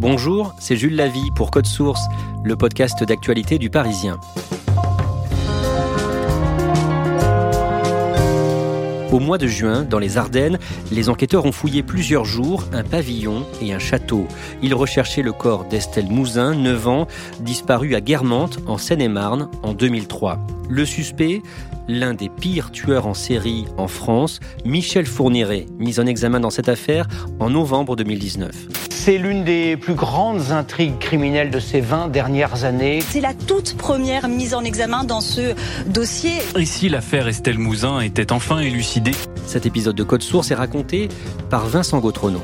Bonjour, c'est Jules Lavie pour Code Source, le podcast d'actualité du Parisien. Au mois de juin, dans les Ardennes, les enquêteurs ont fouillé plusieurs jours un pavillon et un château. Ils recherchaient le corps d'Estelle Mouzin, 9 ans, disparue à Guermantes, en Seine-et-Marne, en 2003. Le suspect, l'un des pires tueurs en série en France, Michel Fourniret, mis en examen dans cette affaire en novembre 2019. C'est l'une des plus grandes intrigues criminelles de ces 20 dernières années. C'est la toute première mise en examen dans ce dossier. Ici, l'affaire Estelle Mouzin était enfin élucidée? Cet épisode de Code Source est raconté par Vincent Gautrono.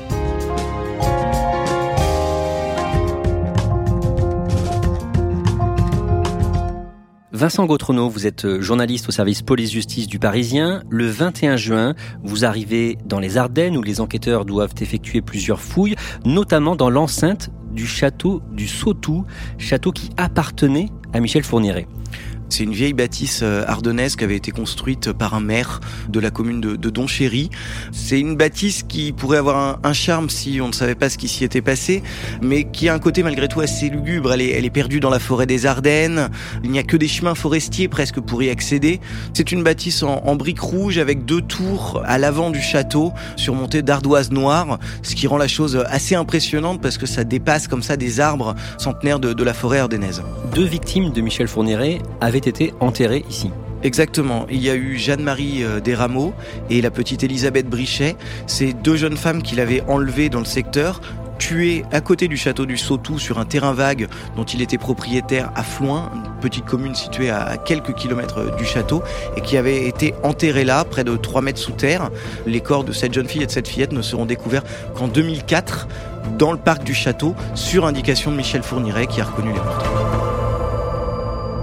Vincent Gautrono, vous êtes euh, journaliste au service police-justice du Parisien. Le 21 juin, vous arrivez dans les Ardennes où les enquêteurs doivent effectuer plusieurs fouilles, notamment dans l'enceinte du château du Sautou, château qui appartenait à Michel Fourniret. C'est une vieille bâtisse euh, ardennaise qui avait été construite par un maire de la commune de, de Donchéry. C'est une bâtisse qui pourrait avoir un, charme si on ne savait pas ce qui s'y était passé, mais qui a un côté malgré tout assez lugubre. Elle est, elle est perdue dans la forêt des Ardennes. Il n'y a que des chemins forestiers presque pour y accéder. C'est une bâtisse en, en briques rouges avec deux tours à l'avant du château, surmontées d'ardoises noires, ce qui rend la chose assez impressionnante parce que ça dépasse comme ça des arbres centenaires de, de la forêt ardennaise. Deux victimes de Michel Fourniret avaient été enterrés ici. Exactement. Il y a eu Jeanne-Marie Desrameaux et la petite Elisabeth Brichet. Ces deux jeunes femmes qu'il avait enlevées dans le secteur tué à côté du château du Sautou sur un terrain vague dont il était propriétaire à Floin, une petite commune située à quelques kilomètres du château et qui avait été enterré là, près de 3 mètres sous terre. Les corps de cette jeune fille et de cette fillette ne seront découverts qu'en 2004 dans le parc du château sur indication de Michel Fourniret qui a reconnu les meurtres.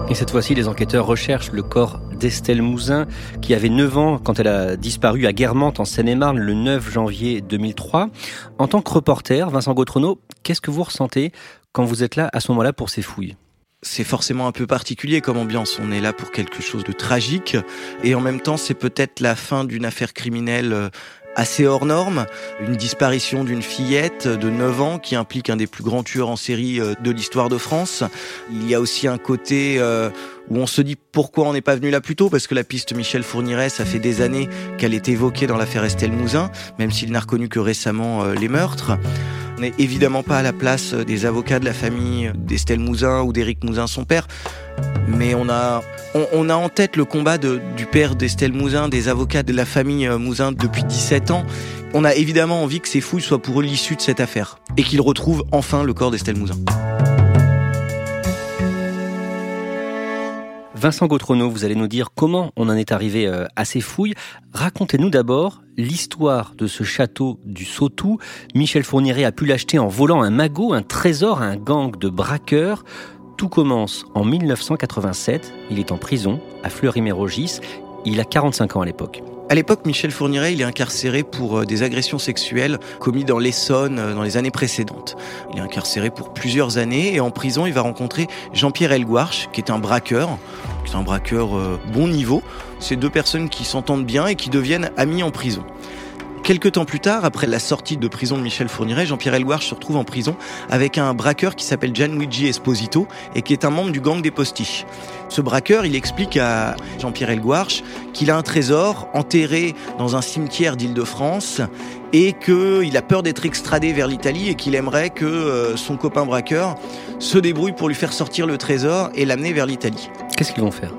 Et cette fois-ci, les enquêteurs recherchent le corps d'Estelle Mouzin, qui avait 9 ans quand elle a disparu à Guermantes, en Seine-et-Marne, le 9 janvier 2003. En tant que reporter, Vincent Gautrono, qu'est-ce que vous ressentez quand vous êtes là, à ce moment-là, pour ces fouilles? C'est forcément un peu particulier comme ambiance. On est là pour quelque chose de tragique et en même temps, c'est peut-être la fin d'une affaire criminelle assez hors norme, une disparition d'une fillette de 9 ans qui implique un des plus grands tueurs en série de l'histoire de France. Il y a aussi un côté où on se dit pourquoi on n'est pas venu là plus tôt, parce que la piste Michel Fourniret, ça fait des années qu'elle est évoquée dans l'affaire Estelle Mouzin, même s'il n'a reconnu que récemment les meurtres. N'est évidemment pas à la place des avocats de la famille d'Estelle Mouzin ou d'Éric Mouzin, son père, mais on a, on, a en tête le combat du père d'Estelle Mouzin, des avocats de la famille Mouzin depuis 17 ans. On a évidemment envie que ces fouilles soient pour eux l'issue de cette affaire et qu'ils retrouvent enfin le corps d'Estelle Mouzin. Vincent Gautrono, vous allez nous dire comment on en est arrivé à ces fouilles. Racontez-nous d'abord l'histoire de ce château du Sautou. Michel Fourniret a pu l'acheter en volant un magot, un trésor à un gang de braqueurs. Tout commence en 1987. Il est en prison à Fleury-Mérogis. Il a 45 ans à l'époque. À l'époque, Michel Fourniret, il est incarcéré pour euh, des agressions sexuelles commises dans l'Essonne euh, dans les années précédentes. Il est incarcéré pour plusieurs années et en prison, il va rencontrer Jean-Pierre Elguarche, qui est un braqueur, qui est un braqueur euh, bon niveau. C'est deux personnes qui s'entendent bien et qui deviennent amis en prison. Quelques temps plus tard, après la sortie de prison de Michel Fourniret, Jean-Pierre Elguarche se retrouve en prison avec un braqueur qui s'appelle Gianluigi Esposito et qui est un membre du gang des postiches. Ce braqueur, il explique à Jean-Pierre Elguarche qu'il a un trésor enterré dans un cimetière d'Île-de-France et qu'il a peur d'être extradé vers l'Italie et qu'il aimerait que euh, son copain braqueur se débrouille pour lui faire sortir le trésor et l'amener vers l'Italie. Qu'est-ce qu'ils vont faire?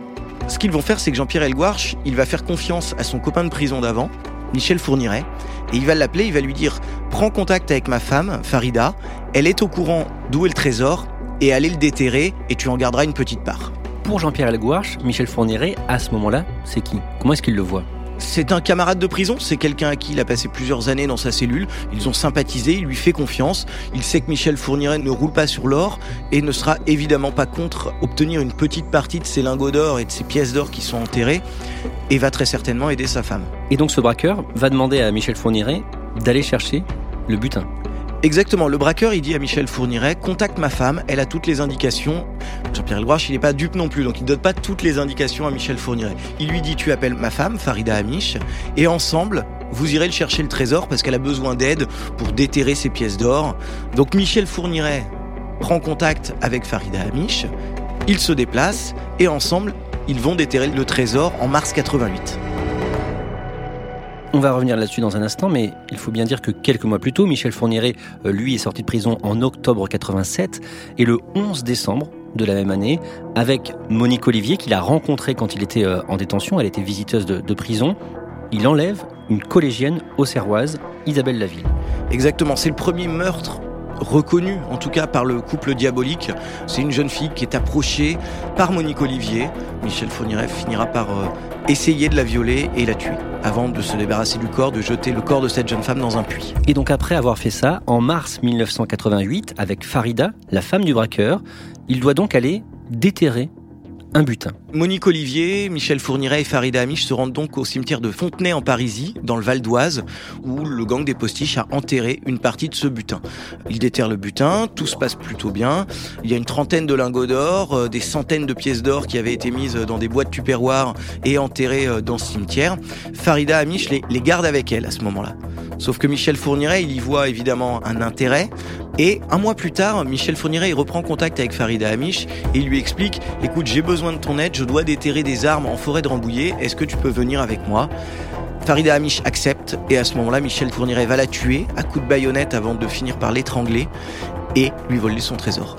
Ce qu'ils vont faire, c'est que Jean-Pierre Elguarche, il va faire confiance à son copain de prison d'avant, Michel Fourniret, et il va l'appeler, il va lui dire Prends contact avec ma femme, Farida, elle est au courant d'où est le trésor, et allez le déterrer, et tu en garderas une petite part. Pour Jean-Pierre Elgouarche, Michel Fourniret, à ce moment-là, c'est qui? Comment est-ce qu'il le voit? C'est un camarade de prison, c'est quelqu'un à qui il a passé plusieurs années dans sa cellule. Ils ont sympathisé, il lui fait confiance. Il sait que Michel Fourniret ne roule pas sur l'or et ne sera évidemment pas contre obtenir une petite partie de ses lingots d'or et de ses pièces d'or qui sont enterrées et va très certainement aider sa femme. Et donc ce braqueur va demander à Michel Fourniret d'aller chercher le butin. Exactement, le braqueur il dit à Michel Fourniret contacte ma femme, elle a toutes les indications. Jean-Pierre Elgouarche il n'est pas dupe non plus, donc il ne donne pas toutes les indications à Michel Fourniret. Il lui dit tu appelles ma femme, Farida Amish, et ensemble vous irez le chercher le trésor parce qu'elle a besoin d'aide pour déterrer ses pièces d'or. Donc Michel Fourniret prend contact avec Farida Amish, ils se déplacent et ensemble ils vont déterrer le trésor en mars 88. On va revenir là-dessus dans un instant, mais il faut bien dire que quelques mois plus tôt, Michel Fourniret, euh, lui, est sorti de prison en octobre 87, et le 11 décembre de la même année, avec Monique Olivier, qu'il a rencontrée quand il était euh, en détention, elle était visiteuse de, prison, il enlève une collégienne auxerroise, Isabelle Laville. Exactement, c'est le premier meurtre reconnu, en tout cas par le couple diabolique. C'est une jeune fille qui est approchée par Monique Olivier. Michel Fourniret finira par euh, essayer de la violer et la tuer, avant de se débarrasser du corps, de jeter le corps de cette jeune femme dans un puits. Et donc après avoir fait ça, en mars 1988, avec Farida, la femme du braqueur, il doit donc aller déterrer Monique Olivier, Michel Fourniret et Farida Amiche se rendent donc au cimetière de Fontenay en Parisie, dans le Val d'Oise, où le gang des postiches a enterré une partie de ce butin. Ils déterrent le butin, tout se passe plutôt bien. Il y a une trentaine de lingots d'or, euh, des centaines de pièces d'or qui avaient été mises dans des boîtes tupperwares et enterrées euh, dans ce cimetière. Farida Amiche les garde avec elle à ce moment-là. Sauf que Michel Fourniret, il y voit évidemment un intérêt. Et un mois plus tard, Michel Fourniret, il reprend contact avec Farida Amish et il lui explique, écoute, j'ai besoin de ton aide, je dois déterrer des armes en forêt de Rambouillet, est-ce que tu peux venir avec moi? Farida Amish accepte et à ce moment-là, Michel Fourniret va la tuer à coups de baïonnette avant de finir par l'étrangler et lui voler son trésor.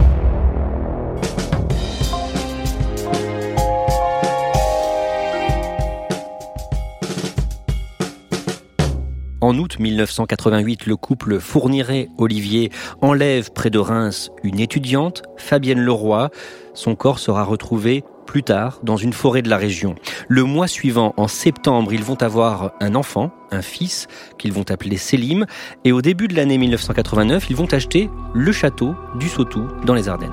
En août 1988, le couple Fourniret-Olivier enlève près de Reims une étudiante, Fabienne Leroy. Son corps sera retrouvé plus tard dans une forêt de la région. Le mois suivant, en septembre, ils vont avoir un enfant, un fils, qu'ils vont appeler Selim. Et au début de l'année 1989, ils vont acheter le château du Sautou dans les Ardennes.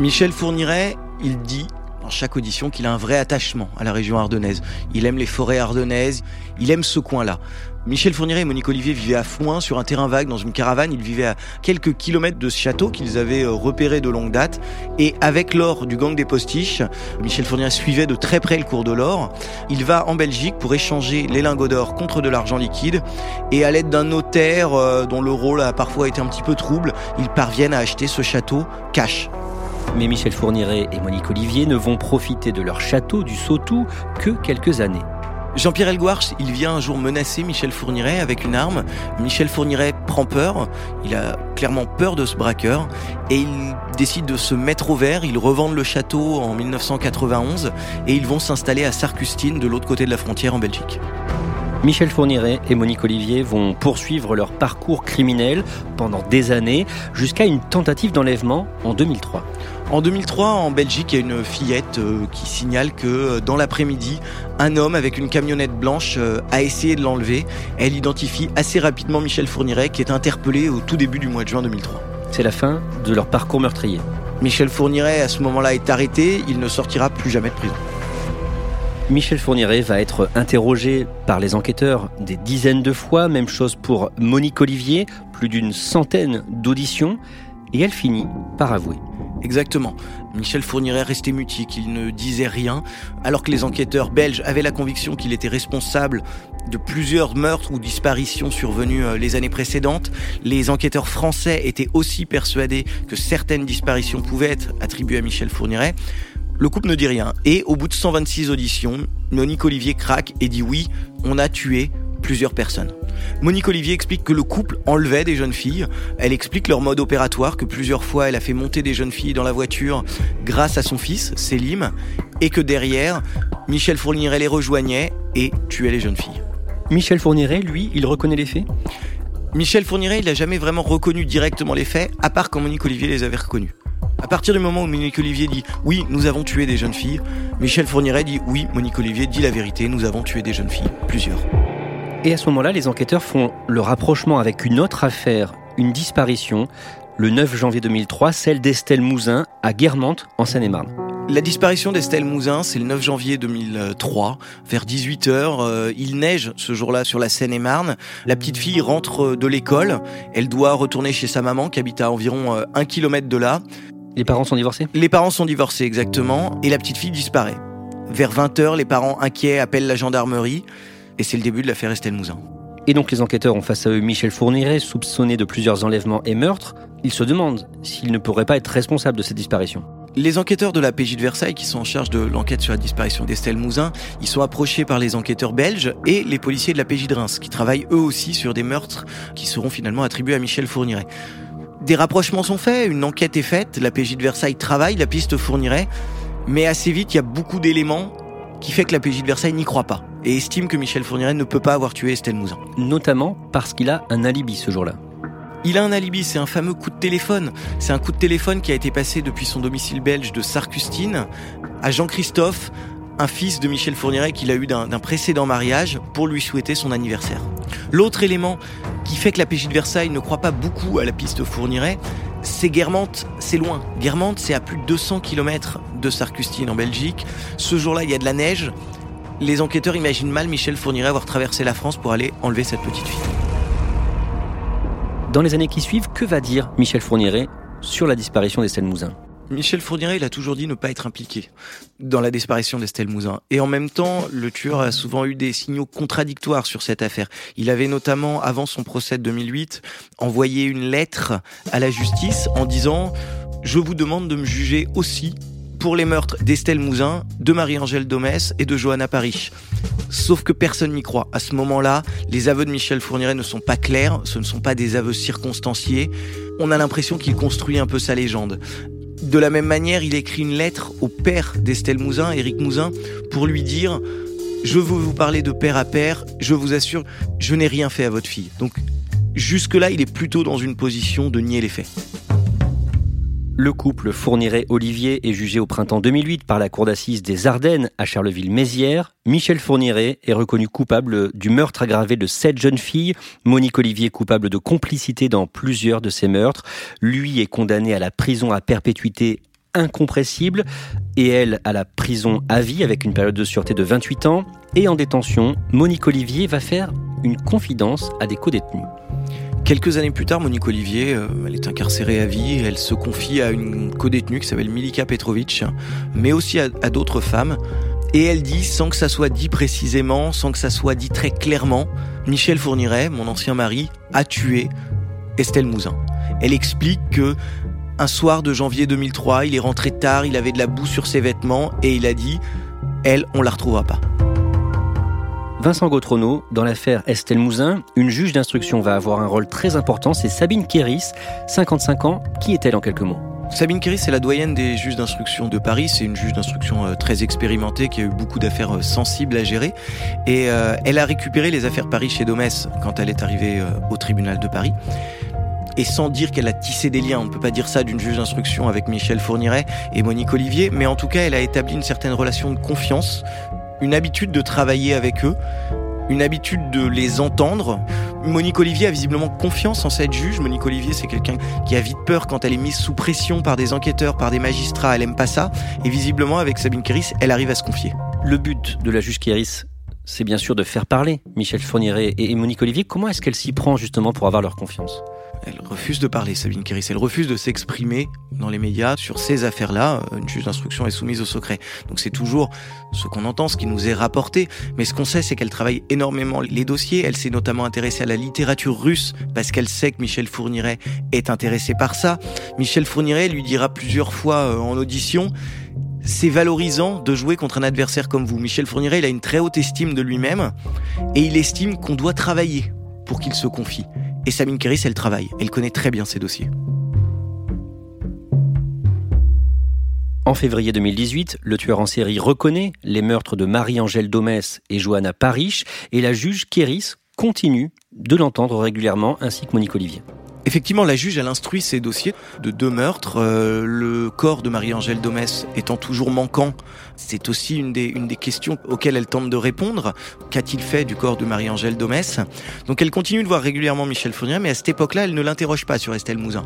Michel Fourniret, il dit dans chaque audition qu'il a un vrai attachement à la région ardennaise. Il aime les forêts ardennaises, il aime ce coin-là. Michel Fourniret et Monique Olivier vivaient à Foin sur un terrain vague dans une caravane. Ils vivaient à quelques kilomètres de ce château qu'ils avaient euh, repéré de longue date. Et avec l'or du gang des postiches, Michel Fourniret suivait de très près le cours de l'or. Il va en Belgique pour échanger les lingots d'or contre de l'argent liquide. Et à l'aide d'un notaire euh, dont le rôle a parfois été un petit peu trouble, ils parviennent à acheter ce château cash. Mais Michel Fourniret et Monique Olivier ne vont profiter de leur château du Sautou que quelques années. Jean-Pierre Elguarche, il vient un jour menacer Michel Fourniret avec une arme. Michel Fourniret prend peur, il a clairement peur de ce braqueur et il décide de se mettre au vert. Ils revendent le château en 1991 et ils vont s'installer à Sarcustine de l'autre côté de la frontière en Belgique. Michel Fourniret et Monique Olivier vont poursuivre leur parcours criminel pendant des années jusqu'à une tentative d'enlèvement en 2003. En 2003, en Belgique, il y a une fillette euh, qui signale que euh, dans l'après-midi, un homme avec une camionnette blanche euh, a essayé de l'enlever. Elle identifie assez rapidement Michel Fourniret qui est interpellé au tout début du mois de juin 2003. C'est la fin de leur parcours meurtrier. Michel Fourniret, à ce moment-là, est arrêté. Il ne sortira plus jamais de prison. Michel Fourniret va être interrogé par les enquêteurs des dizaines de fois, même chose pour Monique Olivier, plus d'une centaine d'auditions, et elle finit par avouer. Exactement. Michel Fourniret restait mutique, il ne disait rien, alors que les enquêteurs belges avaient la conviction qu'il était responsable de plusieurs meurtres ou disparitions survenus euh, les années précédentes. Les enquêteurs français étaient aussi persuadés que certaines disparitions pouvaient être attribuées à Michel Fourniret. Le couple ne dit rien. Et au bout de 126 auditions, Monique Olivier craque et dit oui, on a tué plusieurs personnes. Monique Olivier explique que le couple enlevait des jeunes filles. Elle explique leur mode opératoire, que plusieurs fois elle a fait monter des jeunes filles dans la voiture grâce à son fils, Selim, et que derrière, Michel Fourniret les rejoignait et tuait les jeunes filles. Michel Fourniret, lui, il reconnaît les faits? Michel Fourniret, il n'a jamais vraiment reconnu directement les faits, à part quand Monique Olivier les avait reconnus. À partir du moment où Monique Olivier dit oui, nous avons tué des jeunes filles, Michel Fourniret dit oui, Monique Olivier dit la vérité, nous avons tué des jeunes filles, plusieurs. Et à ce moment-là, les enquêteurs font le rapprochement avec une autre affaire, une disparition, le 9 janvier 2003, celle d'Estelle Mouzin à Guermantes, en Seine-et-Marne. La disparition d'Estelle Mouzin, c'est le 9 janvier 2003, vers 18h. Euh, il neige ce jour-là sur la Seine-et-Marne. La petite fille rentre de l'école. Elle doit retourner chez sa maman qui habite à environ euh, un kilomètre de là. Les parents sont divorcés? Les parents sont divorcés, exactement. Et la petite fille disparaît. Vers 20h, les parents inquiets appellent la gendarmerie. Et c'est le début de l'affaire Estelle Mouzin. Et donc les enquêteurs ont face à eux Michel Fourniret, soupçonné de plusieurs enlèvements et meurtres. Ils se demandent s'il ne pourrait pas être responsable de cette disparition. Les enquêteurs de la PJ de Versailles, qui sont en charge de l'enquête sur la disparition d'Estelle Mouzin, ils sont approchés par les enquêteurs belges et les policiers de la PJ de Reims, qui travaillent eux aussi sur des meurtres qui seront finalement attribués à Michel Fourniret. Des rapprochements sont faits, une enquête est faite, la PJ de Versailles travaille, la piste Fourniret, mais assez vite, il y a beaucoup d'éléments qui fait que la PJ de Versailles n'y croit pas et estime que Michel Fourniret ne peut pas avoir tué Estelle Mouzin. Notamment parce qu'il a un alibi ce jour-là. Il a un alibi, c'est un fameux coup de téléphone. C'est un coup de téléphone qui a été passé depuis son domicile belge de Sarcustine à Jean-Christophe, un fils de Michel Fourniret qu'il a eu d'un précédent mariage pour lui souhaiter son anniversaire. L'autre élément qui fait que la PJ de Versailles ne croit pas beaucoup à la piste Fourniret, c'est Guermantes, c'est loin. Guermantes, c'est à plus de 200 km de Sarcustine en Belgique. Ce jour-là, il y a de la neige. Les enquêteurs imaginent mal Michel Fourniret avoir traversé la France pour aller enlever cette petite fille. Dans les années qui suivent, que va dire Michel Fourniret sur la disparition d'Estelle Mouzin Michel Fourniret, il a toujours dit ne pas être impliqué dans la disparition d'Estelle Mouzin. Et en même temps, le tueur a souvent eu des signaux contradictoires sur cette affaire. Il avait notamment, avant son procès de 2008, envoyé une lettre à la justice en disant je vous demande de me juger aussi pour les meurtres d'Estelle Mouzin, de Marie-Angèle Domès et de Johanna Paris. Sauf que personne n'y croit. À ce moment-là, les aveux de Michel Fourniret ne sont pas clairs, ce ne sont pas des aveux circonstanciés. On a l'impression qu'il construit un peu sa légende. De la même manière, il écrit une lettre au père d'Estelle Mouzin, Éric Mouzin, pour lui dire Je veux vous parler de père à père, je vous assure, je n'ai rien fait à votre fille. Donc, jusque-là, il est plutôt dans une position de nier les faits. Le couple Fourniret-Olivier est jugé au printemps 2008 par la cour d'assises des Ardennes à Charleville-Mézières. Michel Fourniret est reconnu coupable du meurtre aggravé de sept jeunes filles. Monique Olivier coupable de complicité dans plusieurs de ces meurtres. Lui est condamné à la prison à perpétuité incompressible et elle à la prison à vie avec une période de sûreté de 28 ans. Et en détention, Monique Olivier va faire une confidence à des co-détenus. Quelques années plus tard, Monique Olivier, euh, elle est incarcérée à vie, elle se confie à une co-détenue qui s'appelle Milika Petrovic, mais aussi à, d'autres femmes. Et elle dit, sans que ça soit dit précisément, sans que ça soit dit très clairement, Michel Fourniret, mon ancien mari, a tué Estelle Mouzin. Elle explique que un soir de janvier 2003, il est rentré tard, il avait de la boue sur ses vêtements et il a dit, elle, on la retrouvera pas. Vincent Gautrono, dans l'affaire Estelle Mouzin, une juge d'instruction va avoir un rôle très important, c'est Sabine Kéris, 55 ans. Qui est-elle en quelques mots? Sabine Kéris, c'est la doyenne des juges d'instruction de Paris. C'est une juge d'instruction euh, très expérimentée qui a eu beaucoup d'affaires euh, sensibles à gérer. Et euh, elle a récupéré les affaires Paris chez Domès quand elle est arrivée au tribunal de Paris. Et sans dire qu'elle a tissé des liens, on ne peut pas dire ça d'une juge d'instruction avec Michel Fourniret et Monique Olivier, mais en tout cas, elle a établi une certaine relation de confiance, une habitude de travailler avec eux, une habitude de les entendre. Monique Olivier a visiblement confiance en cette juge. Monique Olivier, c'est quelqu'un qui a vite peur quand elle est mise sous pression par des enquêteurs, par des magistrats. Elle aime pas ça. Et visiblement, avec Sabine Kéris, elle arrive à se confier. Le but de la juge Kéris, c'est bien sûr de faire parler Michel Fourniret et Monique Olivier. Comment est-ce qu'elle s'y prend justement pour avoir leur confiance? Elle refuse de parler, Sabine Kéris. Elle refuse de s'exprimer dans les médias sur ces affaires-là. Une juge d'instruction est soumise au secret. Donc c'est toujours ce qu'on entend, ce qui nous est rapporté. Mais ce qu'on sait, c'est qu'elle travaille énormément les dossiers. Elle s'est notamment intéressée à la littérature russe parce qu'elle sait que Michel Fourniret est intéressé par ça. Michel Fourniret lui dira plusieurs fois euh, en audition c'est valorisant de jouer contre un adversaire comme vous. Michel Fourniret, il a une très haute estime de lui-même et il estime qu'on doit travailler pour qu'il se confie. Et Sabine Kéris, elle travaille. Elle connaît très bien ses dossiers. En février 2018, le tueur en série reconnaît les meurtres de Marie-Angèle Domès et Johanna Parish et la juge Kéris continue de l'entendre régulièrement ainsi que Monique Olivier. Effectivement, la juge, elle instruit ces dossiers de deux meurtres. Euh, le corps de Marie-Angèle Domès étant toujours manquant, c'est aussi une des, une des questions auxquelles elle tente de répondre. Qu'a-t-il fait du corps de Marie-Angèle Domès? Donc elle continue de voir régulièrement Michel Fournier, mais à cette époque-là, elle ne l'interroge pas sur Estelle Mouzin.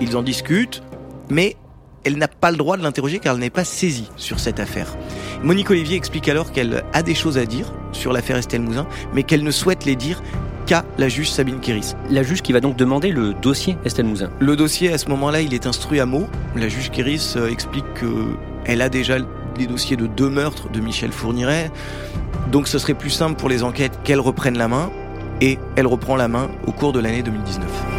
Ils en discutent, mais elle n'a pas le droit de l'interroger car elle n'est pas saisie sur cette affaire. Monique Olivier explique alors qu'elle a des choses à dire sur l'affaire Estelle Mouzin, mais qu'elle ne souhaite les dire qu'à la juge Sabine Kéris. La juge qui va donc demander le dossier Estelle Mouzin. Le dossier, à ce moment-là, il est instruit à mots. La juge Kéris euh, explique qu'elle a déjà les dossiers de deux meurtres de Michel Fourniret. Donc ce serait plus simple pour les enquêtes qu'elle reprenne la main. Et elle reprend la main au cours de l'année 2019.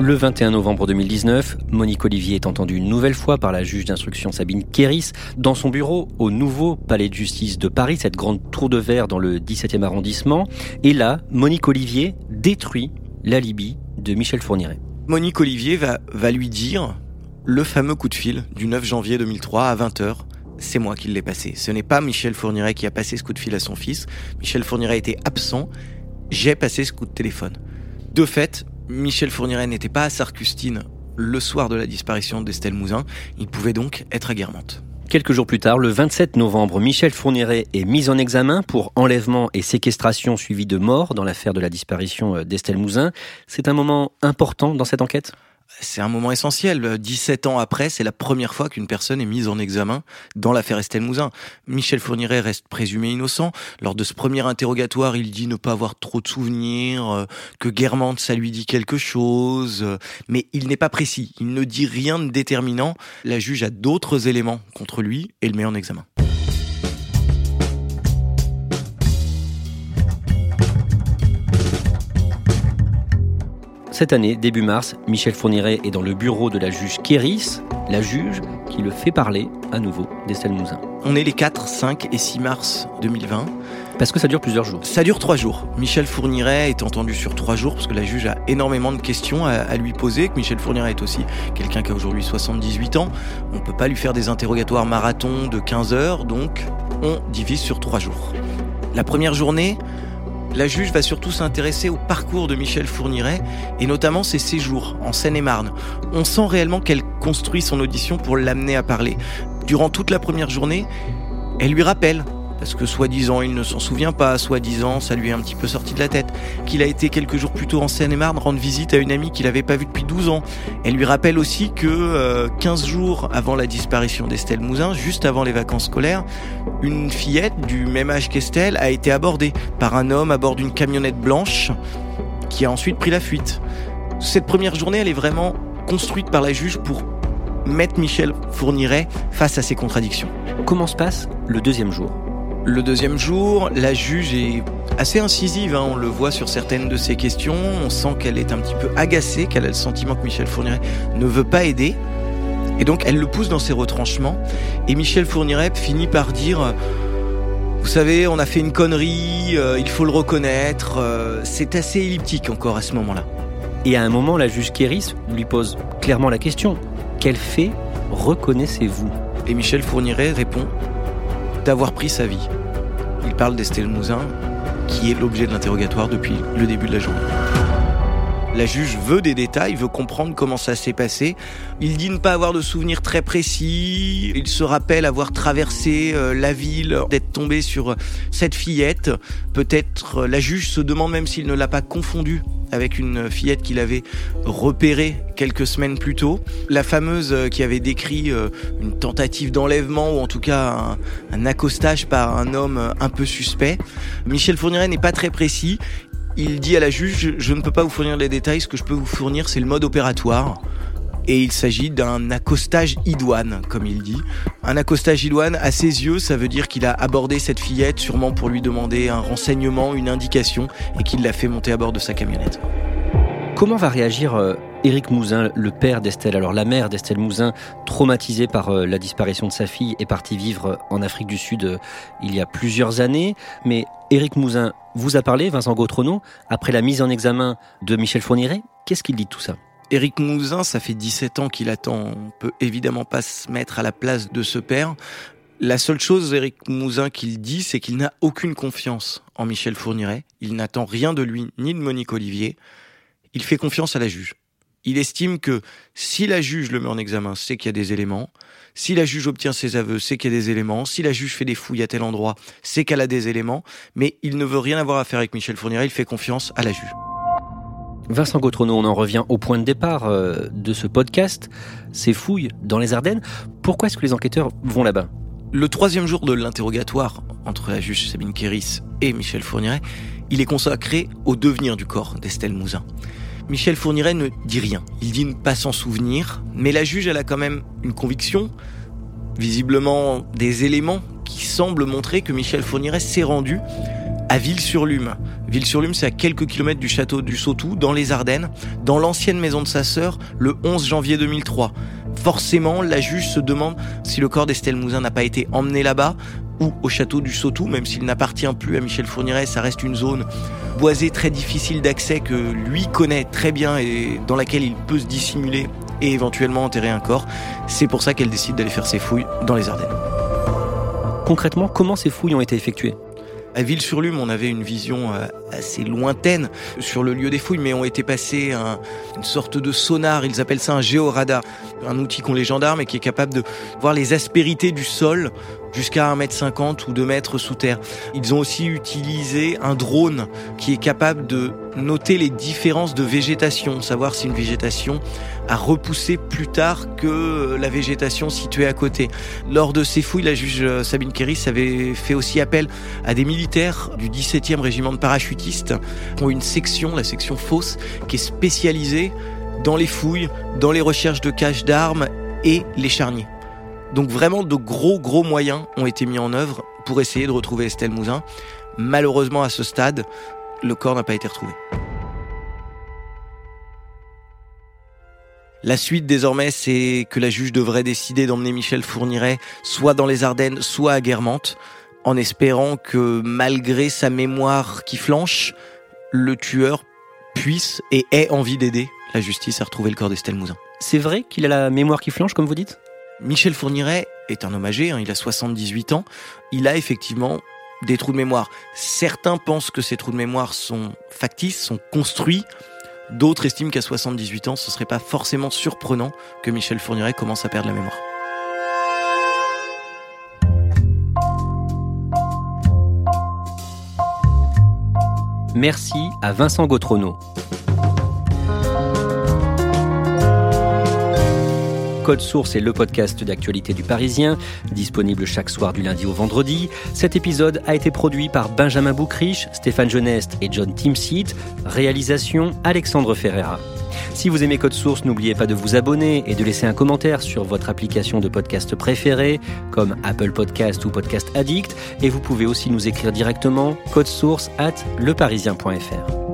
Le 21 novembre 2019, Monique Olivier est entendue une nouvelle fois par la juge d'instruction Sabine Kéris dans son bureau au nouveau palais de justice de Paris, cette grande tour de verre dans le 17e arrondissement. Et là, Monique Olivier détruit l'alibi de Michel Fourniret. Monique Olivier va, va lui dire le fameux coup de fil du 9 janvier 2003 à 20h. C'est moi qui l'ai passé. Ce n'est pas Michel Fourniret qui a passé ce coup de fil à son fils. Michel Fourniret était absent. J'ai passé ce coup de téléphone. De fait, Michel Fourniret n'était pas à Sarcustine le soir de la disparition d'Estelle Mouzin. Il pouvait donc être à Guermantes. Quelques jours plus tard, le 27 novembre, Michel Fourniret est mis en examen pour enlèvement et séquestration suivi de mort dans l'affaire de la disparition d'Estelle Mouzin. C'est un moment important dans cette enquête? C'est un moment essentiel. 17 ans après, c'est la première fois qu'une personne est mise en examen dans l'affaire Estelle Mouzin. Michel Fourniret reste présumé innocent. Lors de ce premier interrogatoire, il dit ne pas avoir trop de souvenirs, euh, que Guermantes, ça lui dit quelque chose, euh, mais il n'est pas précis. Il ne dit rien de déterminant. La juge a d'autres éléments contre lui et le met en examen. Cette année, début mars, Michel Fourniret est dans le bureau de la juge Kéris, la juge qui le fait parler à nouveau d'Estelle Mouzin. On est les 4, 5 et 6 mars 2020. Parce que ça dure plusieurs jours. Ça dure trois jours. Michel Fourniret est entendu sur trois jours parce que la juge a énormément de questions à, lui poser. Que Michel Fourniret est aussi quelqu'un qui a aujourd'hui 78 ans. On peut pas lui faire des interrogatoires marathon de 15 heures, donc on divise sur trois jours. La première journée, la juge va surtout s'intéresser au parcours de Michel Fourniret et notamment ses séjours en Seine-et-Marne. On sent réellement qu'elle construit son audition pour l'amener à parler. Durant toute la première journée, elle lui rappelle parce que soi-disant il ne s'en souvient pas, soi-disant ça lui est un petit peu sorti de la tête, qu'il a été quelques jours plus tôt en Seine-et-Marne rendre visite à une amie qu'il n'avait pas vue depuis 12 ans. Elle lui rappelle aussi que 15 euh, jours avant la disparition d'Estelle Mouzin, juste avant les vacances scolaires, une fillette du même âge qu'Estelle a été abordée par un homme à bord d'une camionnette blanche qui a ensuite pris la fuite. Cette première journée, elle est vraiment construite par la juge pour mettre Michel Fourniret face à ses contradictions. Comment se passe le deuxième jour? Le deuxième jour, la juge est assez incisive, hein. on le voit sur certaines de ses questions, on sent qu'elle est un petit peu agacée, qu'elle a le sentiment que Michel Fourniret ne veut pas aider. Et donc elle le pousse dans ses retranchements. Et Michel Fourniret finit par dire Vous savez, on a fait une connerie, euh, il faut le reconnaître. Euh, c'est assez elliptique encore à ce moment-là. Et à un moment, la juge Kéris lui pose clairement la question Quel fait reconnaissez-vous? Et Michel Fourniret répond D'avoir pris sa vie. Il parle d'Estelle Mouzin, qui est l'objet de l'interrogatoire depuis le début de la journée. La juge veut des détails, veut comprendre comment ça s'est passé. Il dit ne pas avoir de souvenirs très précis. Il se rappelle avoir traversé euh, la ville, d'être tombé sur cette fillette. Peut-être la juge se demande même s'il ne l'a pas confondue avec une fillette qu'il avait repérée quelques semaines plus tôt. La fameuse euh, qui avait décrit euh, une tentative d'enlèvement ou en tout cas un, accostage par un homme euh, un peu suspect. Michel Fourniret n'est pas très précis. Il dit à la juge, je ne peux pas vous fournir les détails, ce que je peux vous fournir c'est le mode opératoire et il s'agit d'un accostage idoine, comme il dit. Un accostage idoine, à ses yeux, ça veut dire qu'il a abordé cette fillette sûrement pour lui demander un renseignement, une indication, et qu'il l'a fait monter à bord de sa camionnette. Comment va réagir euh, Éric Mouzin, le père d'Estelle Alors la mère d'Estelle Mouzin, traumatisée par euh, la disparition de sa fille, est partie vivre en Afrique du Sud euh, il y a plusieurs années. Mais Éric Mouzin vous a parlé, Vincent Gautrono, après la mise en examen de Michel Fourniret. Qu'est-ce qu'il dit de tout ça? Éric Mouzin, ça fait 17 ans qu'il attend. On peut évidemment pas se mettre à la place de ce père. La seule chose, Éric Mouzin, qu'il dit, c'est qu'il n'a aucune confiance en Michel Fourniret. Il n'attend rien de lui, ni de Monique Olivier. Il fait confiance à la juge. Il estime que si la juge le met en examen, c'est qu'il y a des éléments. Si la juge obtient ses aveux, c'est qu'il y a des éléments. Si la juge fait des fouilles à tel endroit, c'est qu'elle a des éléments. Mais il ne veut rien avoir à faire avec Michel Fourniret. Il fait confiance à la juge. Vincent Gautrono, on en revient au point de départ euh, de ce podcast, ces fouilles dans les Ardennes. Pourquoi est-ce que les enquêteurs vont là-bas? Le troisième jour de l'interrogatoire entre la juge Sabine Kéris et Michel Fourniret, il est consacré au devenir du corps d'Estelle Mouzin. Michel Fourniret ne dit rien, il dit ne pas s'en souvenir, mais la juge, elle a quand même une conviction, visiblement des éléments qui semblent montrer que Michel Fourniret s'est rendu à Ville-sur-Lume. Ville-sur-Lume, c'est à quelques kilomètres du château du Sautou, dans les Ardennes, dans l'ancienne maison de sa sœur, le 11 janvier 2003. Forcément, la juge se demande si le corps d'Estelle Mouzin n'a pas été emmené là-bas ou au château du Sautou, même s'il n'appartient plus à Michel Fourniret, ça reste une zone boisée très difficile d'accès que lui connaît très bien et dans laquelle il peut se dissimuler et éventuellement enterrer un corps. C'est pour ça qu'elle décide d'aller faire ses fouilles dans les Ardennes. Concrètement, comment ces fouilles ont été effectuées? À Ville-sur-Lume, on avait une vision euh, assez lointaine sur le lieu des fouilles, mais ont été passés un, une sorte de sonar, ils appellent ça un géoradar, un outil qu'ont les gendarmes et qui est capable de voir les aspérités du sol jusqu'à 1m50 ou 2 mètres sous terre. Ils ont aussi utilisé un drone qui est capable de noter les différences de végétation, savoir si une végétation a repoussé plus tard que la végétation située à côté. Lors de ces fouilles, la juge Sabine Kéris avait fait aussi appel à des militaires du 17e régiment de parachutistes ont une section, la section fausse, qui est spécialisée dans les fouilles, dans les recherches de caches d'armes et les charniers. Donc vraiment de gros gros moyens ont été mis en œuvre pour essayer de retrouver Estelle Mouzin. Malheureusement à ce stade, le corps n'a pas été retrouvé. La suite désormais, c'est que la juge devrait décider d'emmener Michel Fourniret soit dans les Ardennes, soit à Guermantes, en espérant que malgré sa mémoire qui flanche, le tueur puisse et ait envie d'aider la justice à retrouver le corps d'Estelle Mouzin. C'est vrai qu'il a la mémoire qui flanche, comme vous dites? Michel Fourniret est un homme âgé, hein, il a 78 ans. Il a effectivement des trous de mémoire. Certains pensent que ces trous de mémoire sont factices, sont construits. D'autres estiment qu'à 78 ans, ce serait pas forcément surprenant que Michel Fourniret commence à perdre la mémoire. Merci à Vincent Gautrono. Code Source est le podcast d'actualité du Parisien, disponible chaque soir du lundi au vendredi. Cet épisode a été produit par Benjamin Boucriche, Stéphane Genest et John Timsit. Réalisation Alexandre Ferreira. Si vous aimez Code Source, n'oubliez pas de vous abonner et de laisser un commentaire sur votre application de podcast préférée, comme Apple Podcast ou Podcast Addict. Et vous pouvez aussi nous écrire directement source at leparisien.fr.